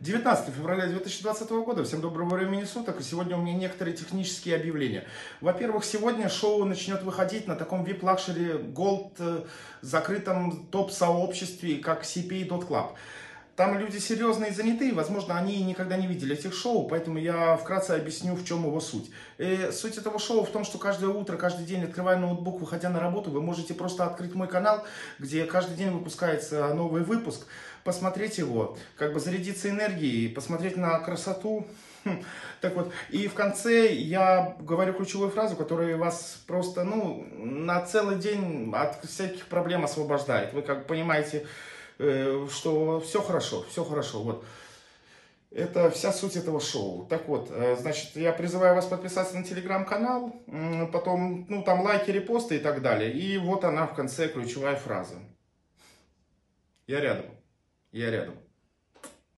19 февраля 2020 года. Всем доброго времени суток. И сегодня у меня некоторые технические объявления. Во-первых, сегодня шоу начнет выходить на таком VIP Luxury Gold э, закрытом топ-сообществе, как CPA.club. Там люди серьезные и занятые, возможно, они никогда не видели этих шоу, поэтому я вкратце объясню, в чем его суть. И суть этого шоу в том, что каждое утро, каждый день, открывая ноутбук, выходя на работу, вы можете просто открыть мой канал, где каждый день выпускается новый выпуск, посмотреть его, как бы зарядиться энергией, посмотреть на красоту. Хм, так вот, и в конце я говорю ключевую фразу, которая вас просто, ну, на целый день от всяких проблем освобождает. Вы как понимаете, что все хорошо, все хорошо. Вот. Это вся суть этого шоу. Так вот, э, значит, я призываю вас подписаться на телеграм-канал, потом, ну, там лайки, репосты и так далее. И вот она в конце ключевая фраза. Я рядом. Я рядом.